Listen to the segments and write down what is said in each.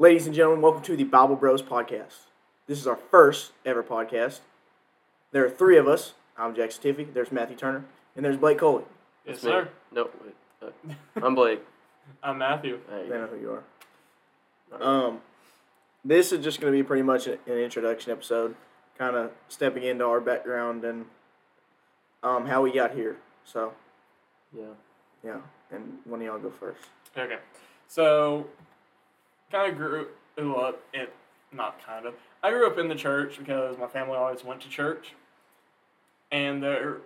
Ladies and gentlemen, welcome to the Bible Bros podcast. This is our first ever podcast. There are three of us. I'm Jackson Tiffy. There's Matthew Turner, and there's Blake Coley. Yes, It's me. sir. No, wait. Uh, I'm Blake. I'm Matthew. There They know who you are. Um, this is just going to be pretty much an introduction episode, kind of stepping into our background and um, how we got here. So, yeah. yeah, and one of y'all go first. Okay. So, kind of grew up in, not kind of. I grew up in the church because my family always went to church. And there,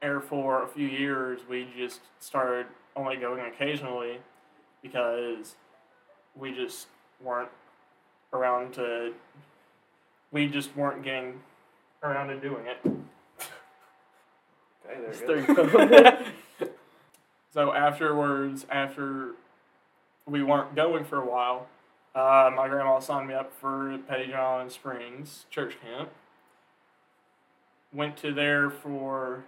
there for a few years, we just started only going occasionally because we just weren't around to, we just weren't getting around to doing it. Okay, There you go. So afterwards, after we weren't going for a while, uh, my grandma signed me up for Pettijohn Springs church camp. Went to there for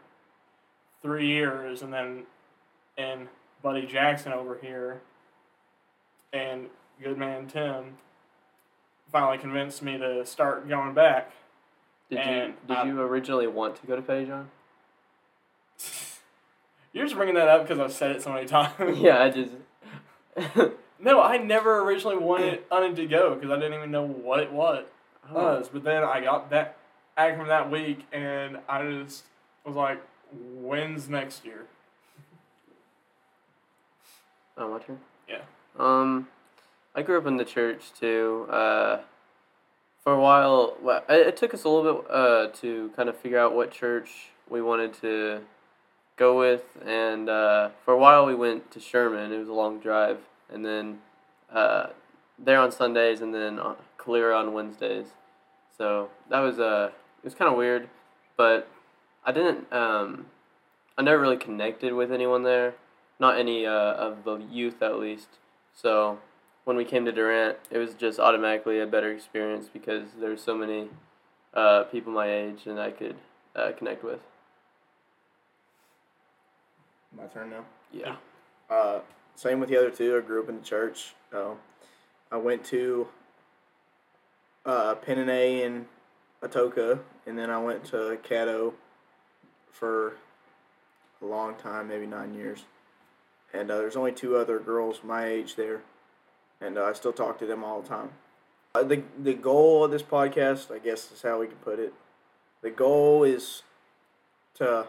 three years, and then and Buddy Jackson over here and good man Tim finally convinced me to start going back. Did you did I- you originally want to go to Petty John? You're just bringing that up because I've said it so many times. yeah, I just. No, I never originally wanted wanted to go because I didn't even know what it was. oh, was. But then I got that back from that week, and I just was like, "When's next year?" oh, my turn. Yeah. Um, I grew up in the church too. Uh, for a while, it took us a little bit uh, to kind of figure out what church we wanted to go with, and uh, for a while we went to Sherman. It was a long drive, and then uh, there on Sundays, and then Calera on Wednesdays. So that was uh, it was kind of weird, but I didn't. Um, I never really connected with anyone there, not any uh, of the youth at least. So when we came to Durant, it was just automatically a better experience because there's so many uh, people my age and I could uh, connect with. My turn now. Yeah. Uh, same with the other two. I grew up in the church. I went to uh, Penine and Atoka, and then I went to Caddo for a long time, maybe nine years. And uh, there's only two other girls my age there, and uh, I still talk to them all the time. Uh, the The goal of this podcast, I guess, is how we can put it. The goal is to,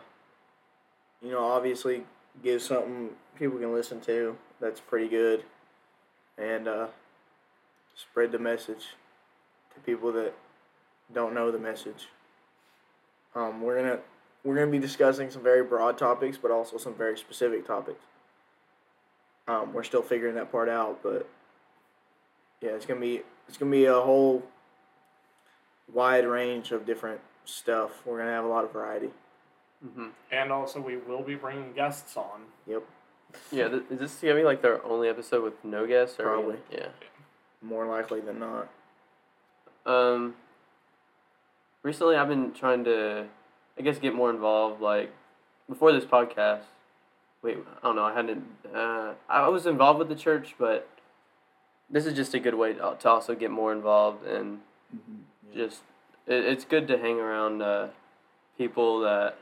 you know, obviously give something people can listen to that's pretty good and uh, spread the message to people that don't know the message. Um, we're gonna we're gonna be discussing some very broad topics, but also some very specific topics. Um, we're still figuring that part out, but yeah, it's gonna be it's gonna be a whole wide range of different stuff. We're gonna have a lot of variety. Hmm And also, we will be bringing guests on. Yep, Yeah. Th- is this gonna be like their only episode with no guests? Or Probably. Yeah. more likely than not. Um. Recently, I've been trying to, I guess, get more involved. Like before this podcast. Wait, I don't know. I hadn't. Uh, I was involved with the church, but this is just a good way to to also get more involved and just it, it's good to hang around uh, people that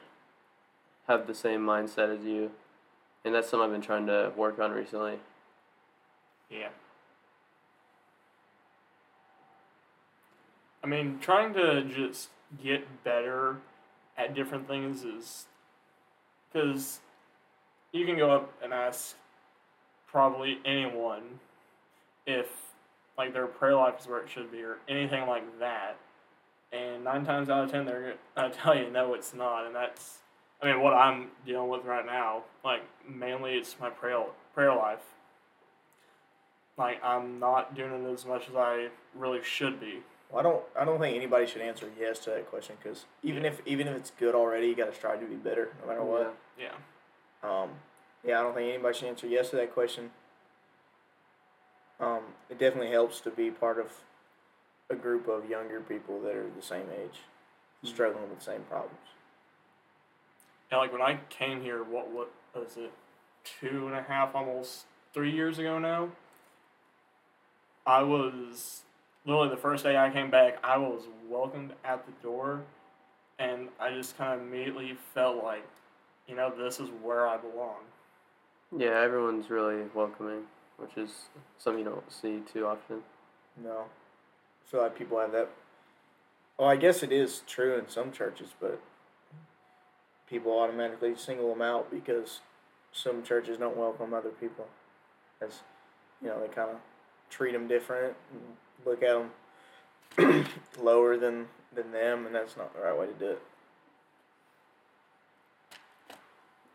have the same mindset as you. And that's something i've been trying to work on recently. Yeah. I mean, trying to just get better at different things is because you can go up and ask probably anyone if like their prayer life is where it should be or anything like that, and nine times out of ten they're gonna tell you no, it's not, and that's I mean what I'm dealing with right now. Like mainly it's my prayer prayer life like I'm not doing it as much as I really should be. Well, I don't. I don't think anybody should answer yes to that question because even if even if it's good already, you got to strive to be better no matter what. Yeah. Um, yeah, I don't think anybody should answer yes to that question. Um, it definitely helps to be part of a group of younger people that are the same age, struggling with the same problems. And like when I came here, what what was it, two and a half, almost three years ago now? I was literally the first day I came back, I was welcomed at the door, and I just kind of immediately felt like, you know, this is where I belong. Yeah, everyone's really welcoming, which is something you don't see too often. No. I feel like people have that. Well, I guess it is true in some churches, but people automatically single them out because some churches don't welcome other people. As you know, they kind of treat them different look at them lower than than them, and that's not the right way to do it.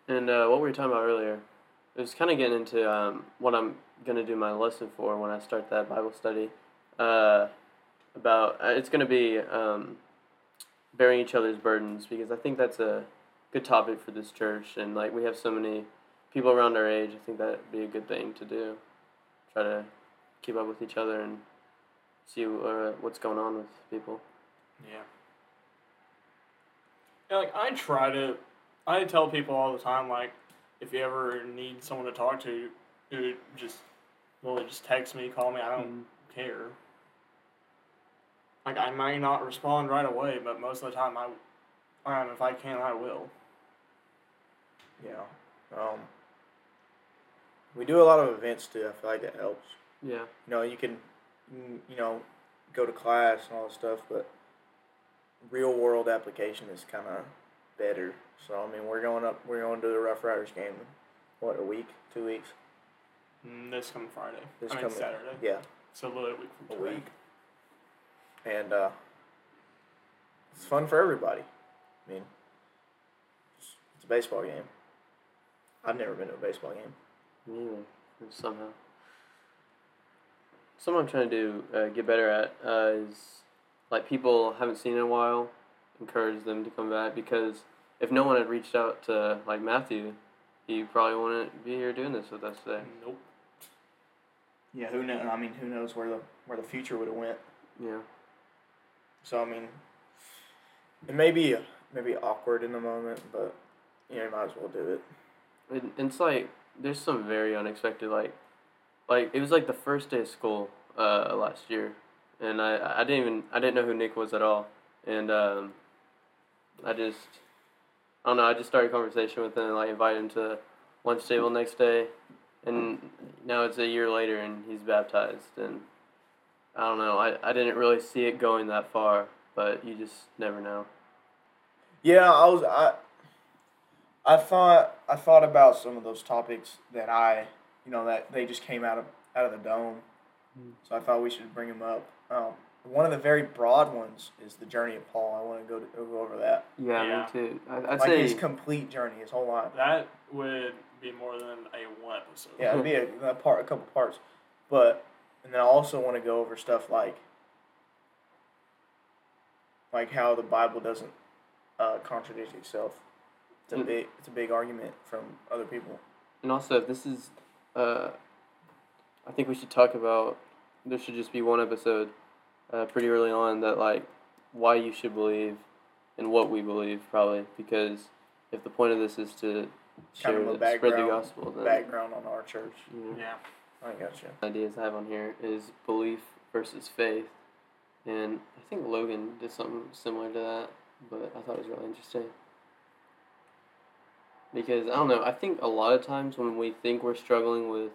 And uh, what we were talking about earlier, it was kind of getting into um, what I'm gonna do my lesson for when I start that Bible study. Uh, about uh, it's gonna be um, bearing each other's burdens because I think that's a good topic for this church, and like we have so many people around our age, I think that'd be a good thing to do. Try to keep up with each other and see uh, what's going on with people. Yeah. Yeah, like I try to, I tell people all the time, like, if you ever need someone to talk to, you just, well, just text me, call me. I don't care. Like I might not respond right away, but most of the time I, um, if I can, I will. Yeah. Um, we do a lot of events too. I feel like that helps. Yeah. You know, you can, mm, you know, go to class and all this stuff, but real world application is kind of better. So I mean, we're going up. We're going to the Rough Riders game. in, What a week, two weeks. Mm, This coming Friday. This I mean coming- Saturday. Yeah, So literally a week a from today. week. And uh, it's fun for everybody. I mean, it's, it's a baseball game. I've never been to a baseball game. Me either, somehow. Something I'm trying to do, uh, get better at, uh, is like people haven't seen in a while, encourage them to come back because if no one had reached out to like Matthew, he probably wouldn't be here doing this with us today. Nope. Yeah, who knows? I mean, who knows where the where the future would have went. Yeah. So I mean, it may be maybe awkward in the moment, but you know, you might as well do it. It, it's like there's some very unexpected like, like it was like the first day of school uh, last year, and I I didn't even I didn't know who Nick was at all, and um, I just I don't know I just started conversation with him and like invited him to lunch table next day, and now it's a year later and he's baptized and I don't know I I didn't really see it going that far, but you just never know. Yeah, I was I. I thought I thought about some of those topics that I, you know, that they just came out of out of the dome, Mm. so I thought we should bring them up. Um, one of the very broad ones is the journey of Paul. I want to go to, go over that, Yeah, Yeah. me too. I, I'd like say his complete journey, his whole life. That would be more than a one episode. Yeah, it'd be a, a part, a couple parts, but and then I also want to go over stuff like like how the Bible doesn't uh, contradict itself. It's a Mm. big, it's a big argument from other people. And also, if this is, uh, I think we should talk about. There should just be one episode, uh, pretty early on that like why you should believe, and what we believe probably because if the point of this is to share Kind of a the, spread the background- gospel, then Background on our church. you know, Yeah. I gotcha. ideas I have on here is belief versus faith, and I think Logan did something similar to that, but I thought it was really interesting. Because I don't know, I think a lot of times when we think we're struggling with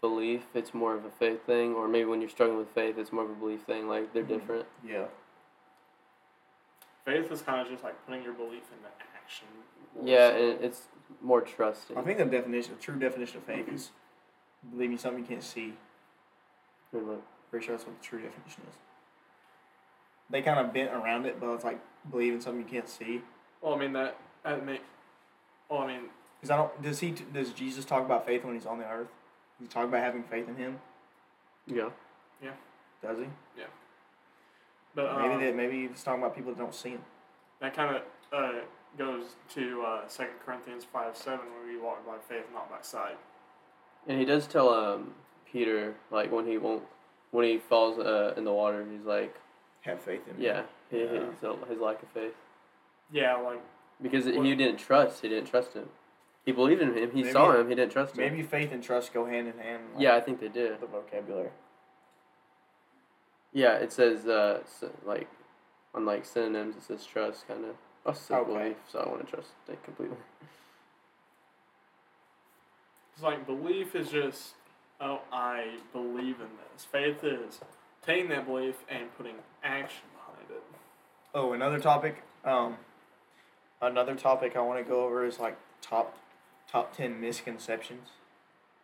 belief, it's more of a faith thing, or maybe when you're struggling with faith, it's more of a belief thing. Like they're Mhm. different. Yeah. Faith is kind of just like putting your belief into action. Yeah, so. and it's more trusting. I think the definition, the true definition of faith is believing something you can't see. Pretty much. Pretty sure that's what the true definition is. They kind of bent around it, but it's like believing something you can't see. Well, I mean that. I mean, well, I mean, Because I don't. Does he? Does Jesus talk about faith when he's on the earth? Does he talk about having faith in him? Yeah. Yeah. Does he? Yeah. But um, maybe that. Maybe he's talking about people that don't see him. that kind of uh, goes to uh, Second Corinthians five seven, where we walk by faith, not by sight. And he does tell um Peter like when he won't when he falls uh, in the water, he's like, Have faith in me. yeah, he, Yeah. his his lack of faith Yeah, like because Well- he didn't trust. He didn't trust him. He believed in him. He Maybe- saw him. He didn't trust him. Maybe faith and trust go hand in hand. like, Yeah, I think they do. The vocabulary. Yeah, it says uh s- like on like synonyms it says trust kind of. I also Okay. belief, so I want to trust it completely. It's like belief is just, oh, I believe in this. Faith is taking that belief and putting action behind it. Oh, another topic. Um, another topic I want to go over is like top top ten misconceptions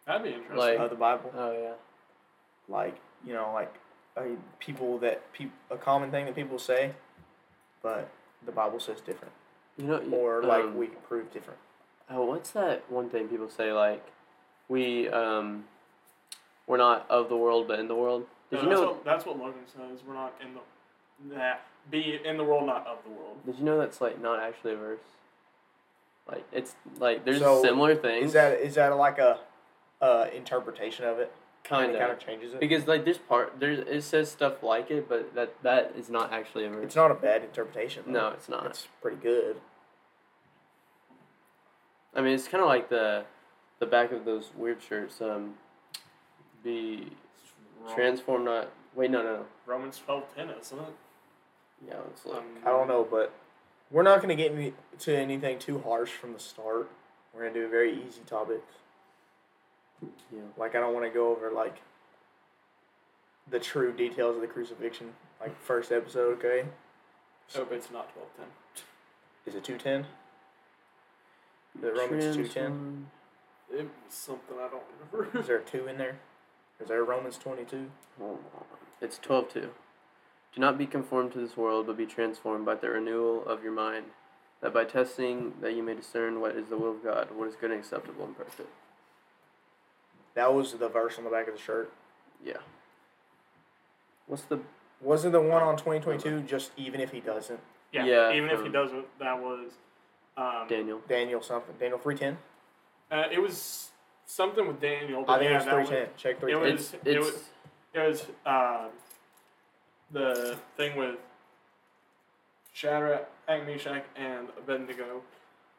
That'd be interesting. Like- of the Bible. Oh yeah. Like you know, like uh, people that peop a common thing that people say, but the Bible says different, You know, or like um, we can prove different. Oh, what's that one thing people say like, we um, we're not of the world but in the world. Did No, you that's know? What, that's what Logan says. We're not in the that be in the world, not of the world. Did you know that's like not actually a verse? Like it's like there's So, similar things. Is that is that like a uh, interpretation of it? kind of? kind of of changes it. because like there's part there's it says stuff like it, but that that is not actually a verse. It's not a bad interpretation. though. no, it's not. it's pretty good. I mean, it's kind of like the the back of those weird shirts. Um, be It's wrong. transformed, not wait, no, no, no. Romans twelve ten, isn't it? Yeah, let's look. Um, I don't know, but we're not going to get any, to anything too harsh from the start. We're going to do a very easy topics. Yeah. Like I don't want to go over like the true details of the crucifixion. Like first episode, okay? Hope it's not twelve ten. Is it two ten? The Romans two ten. Transformed- It was something I don't remember. Is there a two in there? Is there a Romans twenty two? Hold on. It's twelve two. Do not be conformed to this world, but be transformed by the renewal of your mind, that by testing that you may discern what is the will of God, what is good and acceptable and perfect. That was the verse on the back of the shirt. Yeah. What's the Wasn't the one on twenty twenty two just even if he doesn't? yeah, Yeah, Even if he doesn't, that was. Um, Daniel? Daniel something. Daniel three ten? uh, it was something with Daniel. But I think yeah, it was that three was- Check 310. it was- It's it was- It was uh, the thing with Shadrach, Meshach, and Abednego.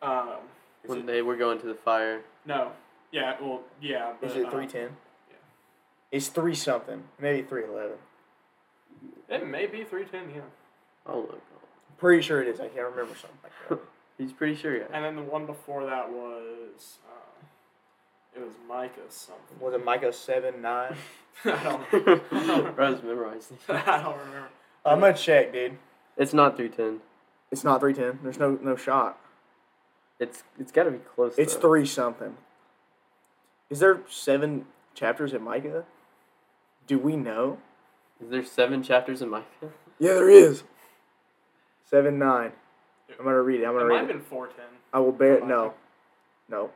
Um, when it, they were going to the fire. no, yeah, well, yeah. But, is it uh, three ten? yeah. It's three something. Maybe three eleven. It may be three ten, yeah. I'll look. Pretty sure it is. I can't remember something like that. He's pretty sure, yeah. And then the one before that was it was Micah something. Was it Micah seven nine? I don't. Bro's memorized. I don't remember. I'm gonna check, dude. It's not three ten. It's not three ten. There's no no shot. It's it's got to be close. It's though. three something. Is there seven chapters in Micah? Do we know? Is there seven chapters in Micah? Yeah, there is. Seven nine. I'm gonna read it. I'm gonna might read have it. been four ten, I will bear. Micah. No, no.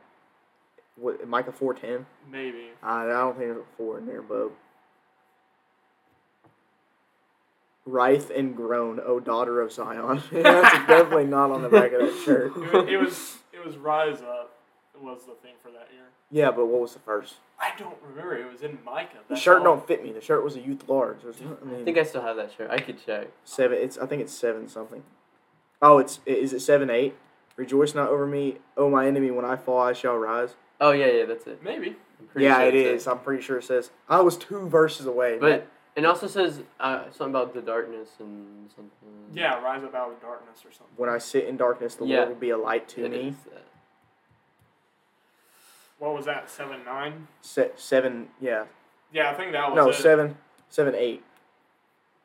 What Micah four ten? maybe. I I don't think there's a four in there, but Writhe and groan, O daughter of Zion. That's definitely not on the back of that shirt. It was, it was it was Rise Up was the thing for that year. Yeah, but what was the first? I don't remember. It was in Micah. The shirt all. don't fit me. The shirt was a youth large. There's not- I, mean, I think I still have that shirt. I could check. seven. It's I think it's seven something. Oh, it's is it seven eight? Rejoice not over me, O my enemy. When I fall, I shall rise. Oh yeah, yeah, that's it. Maybe. Yeah, sure it's is. I'm pretty sure it says. I was two verses away. But it also says uh, something about the darkness and something. Yeah, Rise Up out of darkness or something. when I sit in darkness, the Yeah. Lord will be a light to It me. is that. What was that? Seven nine. Se- seven, yeah, Yeah, I think that was no, it. seven, seven, eight.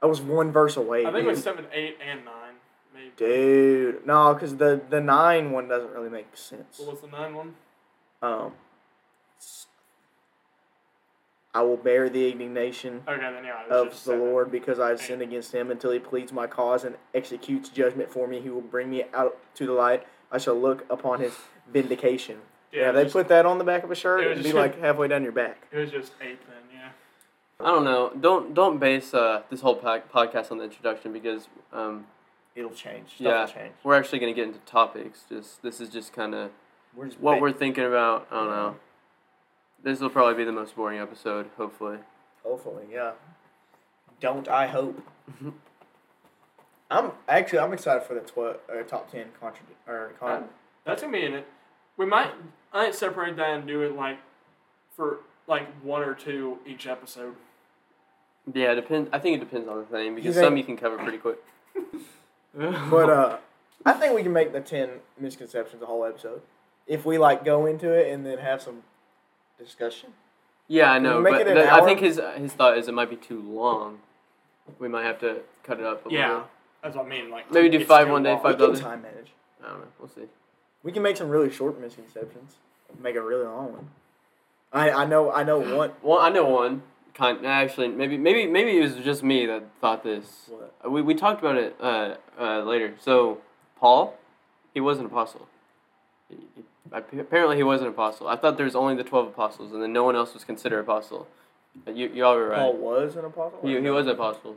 I was one verse away. I think it was seven, eight, and nine. Maybe. Dude, no, because the the nine one doesn't really make sense. What was the nine one? Um, I will bear the indignation Okay, then yeah. Of the seven. Lord because I have sinned against him until he pleads my cause and executes judgment for me. He will bring me out to the light. I shall look upon his vindication. Yeah, Yeah, they was put that on the back of a shirt. it It'd be like halfway down your back. It was just eight then. Yeah. I don't know. Don't don't base uh, this whole po- podcast on the introduction because um, It'll change. Stuff Yeah. will change. we're actually gonna get into topics. Just this is just kind of We're just what ba- we're thinking about. I don't know. This will probably be the most boring episode. Hopefully. Hopefully, yeah. Don't I hope? I'm actually I'm excited for the tw- uh, top ten contra- or con- That's gonna be in it. We might I might separate that and do it like for like one or two each episode. Yeah, it depends. I think it depends on the thing because think- some you can cover pretty quick. But uh, I think we can make the ten misconceptions a whole episode if we like go into it and then have some discussion. yeah, I know, make but it an the- I think his his thought is it might be too long. We might have to cut it up a Yeah, little. that's what I mean. Like Maybe do it's five too one day, long. We five can others. time manage. I don't know. We'll see. We can make some really short misconceptions. Make a really long one. I I know I know one. Well, I know one. Kind actually, maybe maybe maybe it was just me that thought this. What? We we talked about it uh, uh, later. So Paul, he was an apostle. He, he, apparently, he was an apostle. I thought there was only the twelve apostles, and then no one else was considered apostle. You you all were right. Paul was an apostle. He, he was an apostle.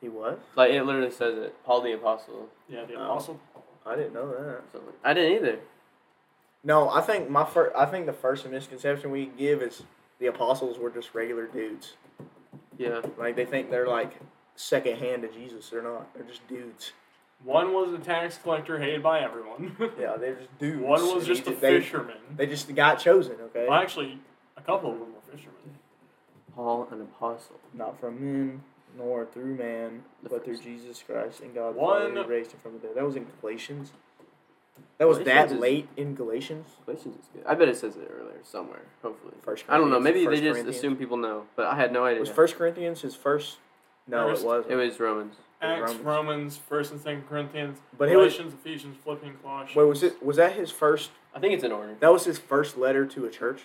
He was. Like it literally says it. Paul the apostle. Yeah, the Oh. apostle. I didn't know that. So, I didn't either. No, I think my first. I think the first misconception we give is the apostles were just regular dudes. Yeah. Like they think they're like second hand to Jesus. They're not. They're just dudes. One was a tax collector hated by everyone. Yeah, they're just dudes. One was And just a they- fisherman. They just got chosen. Okay. Well, actually, a couple of them were fishermen. Paul an apostle. Not from men, nor through man, The but through. Jesus Christ and God the One- Father who raised him from the dead. That was in Galatians. That was Galatians that is- late in Galatians. Galatians is good. I bet it says it earlier somewhere. Hopefully. First I don't know. Maybe they just assume people know, but I had no idea. Was First Corinthians his first? No, First- it wasn't. It was Romans. Acts, Romans. Romans, First and Second Corinthians, but he was. Galatians, Ephesians, Philippians, Colossians. Wait, was it? Was that his first? I think it's in order. That was his first letter to a church,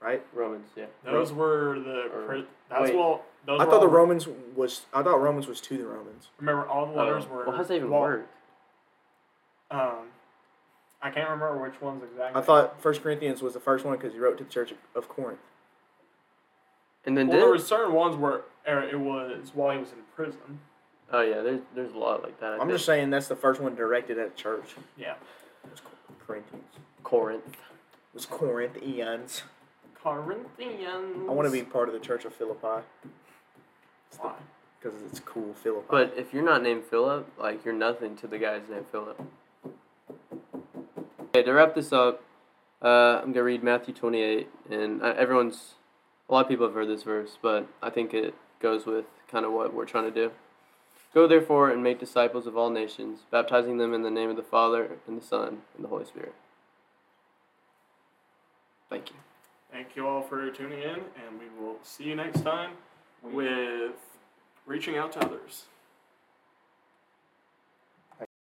right? Romans, yeah. Those were the. Or- That's wait. what. Those I were thought the all- Romans was. I thought Romans was to the Romans. Remember, all the letters Oh. were. Well, how's that even well, work? Um, I can't remember which ones exactly. I thought First Corinthians was the first one because he wrote to the church of Corinth. And then Well, did there were certain ones where er, it was while he was in prison. Oh yeah, there's there's a lot like that. I I'm think. just saying that's the first one directed at a church. Yeah. It was Corinthians. Corinth. It was Corinthians. Corinthians. I want to be part of the church of Philippi Why? because it's cool, Philippi. But if you're not named Philip, like you're nothing to the guys named Philip. Okay, to wrap this up, uh, I'm gonna read Matthew 28, and uh, everyone's, a lot of people have heard this verse, but I think it goes with kind of what we're trying to do. Go therefore and make disciples of all nations, baptizing them in the name of the Father and the Son and the Holy Spirit. Thank you. Thank you all for tuning in, and we will see you next time with reaching out to others.